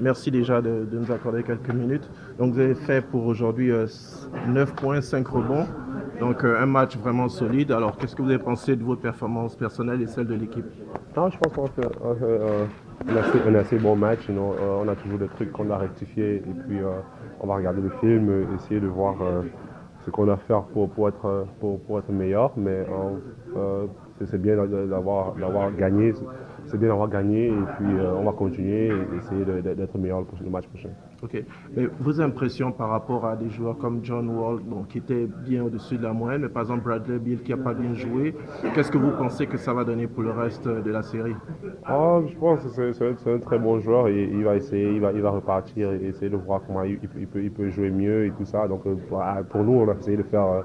Merci déjà de, nous accorder quelques minutes. Donc vous avez fait pour aujourd'hui 9 points, 5 rebonds. Donc un match vraiment solide. Alors qu'est-ce que vous avez pensé de vos performances personnelles et celles de l'équipe? Je pense qu'on fait, un, assez, bon match. on a toujours des trucs qu'on a rectifiés et puis on va regarder le film, essayer de voir ce qu'on a à faire pour, pour, être, pour, pour être meilleur. Mais c'est bien d'avoir gagné c'est bien d'avoir gagné et puis euh, on va continuer et essayer d'être meilleur le match prochain. Ok. Mais vos impressions par rapport à des joueurs comme John Wall, qui était bien au-dessus de la moyenne, mais par exemple Bradley Bill qui n'a pas bien joué, qu'est-ce que vous pensez que ça va donner pour le reste de la série? Oh, Je pense que c'est un très bon joueur et il va essayer, il va, il va repartir et essayer de voir comment il, peut, il peut, jouer mieux et tout ça. Donc euh, pour nous, on a essayé de faire euh,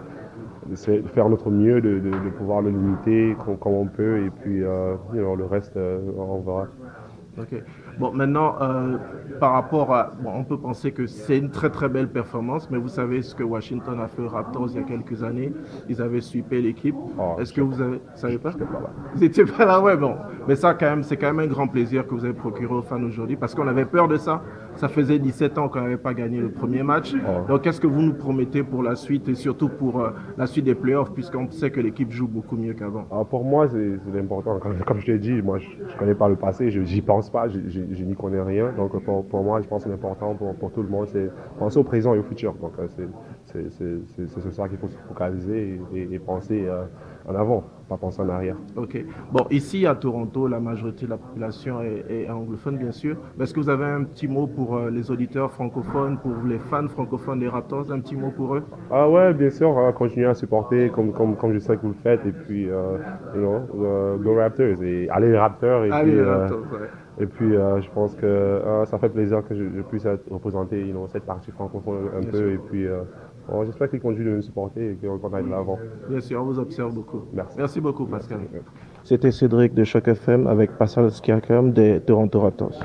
de faire notre mieux, de, pouvoir le limiter comme, on peut, et puis euh, le reste, euh, on verra. Ok. Bon, maintenant, euh, par rapport à. Bon, on peut penser que c'est une très très belle performance, mais vous savez ce que Washington a fait aux Raptors il y a quelques années. Ils avaient sweepé l'équipe. Oh, Est-ce que vous avez. savez pas? pas là. Vous n'étiez pas là, ouais, bon. Mais ça, quand même, c'est quand même un grand plaisir que vous avez procuré aux fans aujourd'hui, parce qu'on avait peur de ça. Ça faisait 17 ans qu'on n'avait pas gagné le premier match. Oh. Donc, qu'est-ce que vous nous promettez pour la suite et surtout pour euh, la suite des playoffs, puisqu'on sait que l'équipe joue beaucoup mieux qu'avant? Ah, Pour moi, c'est important. Comme, je t'ai dit, moi, je ne connais pas le passé, je n'y pense pas, je, n'y connais rien. Donc, pour, moi, je pense que c'est important pour, pour, tout le monde, c'est penser au présent et au futur. Donc, euh, c'est c'est ça qu'il faut se focaliser et, penser euh, en avant, pas penser en arrière. Ok. Bon, ici à Toronto, la majorité de la population est, anglophone, bien sûr. Est-ce que vous avez un petit mot pour euh, les auditeurs francophones, pour les fans francophones des Raptors, un petit mot pour eux? Ah ouais, bien sûr, continuer à supporter comme, comme, comme je sais que vous le faites. Et puis, euh, you know, go Raptors. Et allez les Raptors. Et allez puis, les Raptors, ouais. Et puis, je pense que ça fait plaisir que je, puisse représenter you know, cette partie francophone un peu. Et puis, J'espère qu'ils continuent de nous supporter et qu'on aille de l'avant. Bien sûr, on vous observe beaucoup. Merci. Merci beaucoup, Pascal. C'était Cédric de Choc FM avec Pascal Skiakam des Toronto Raptors.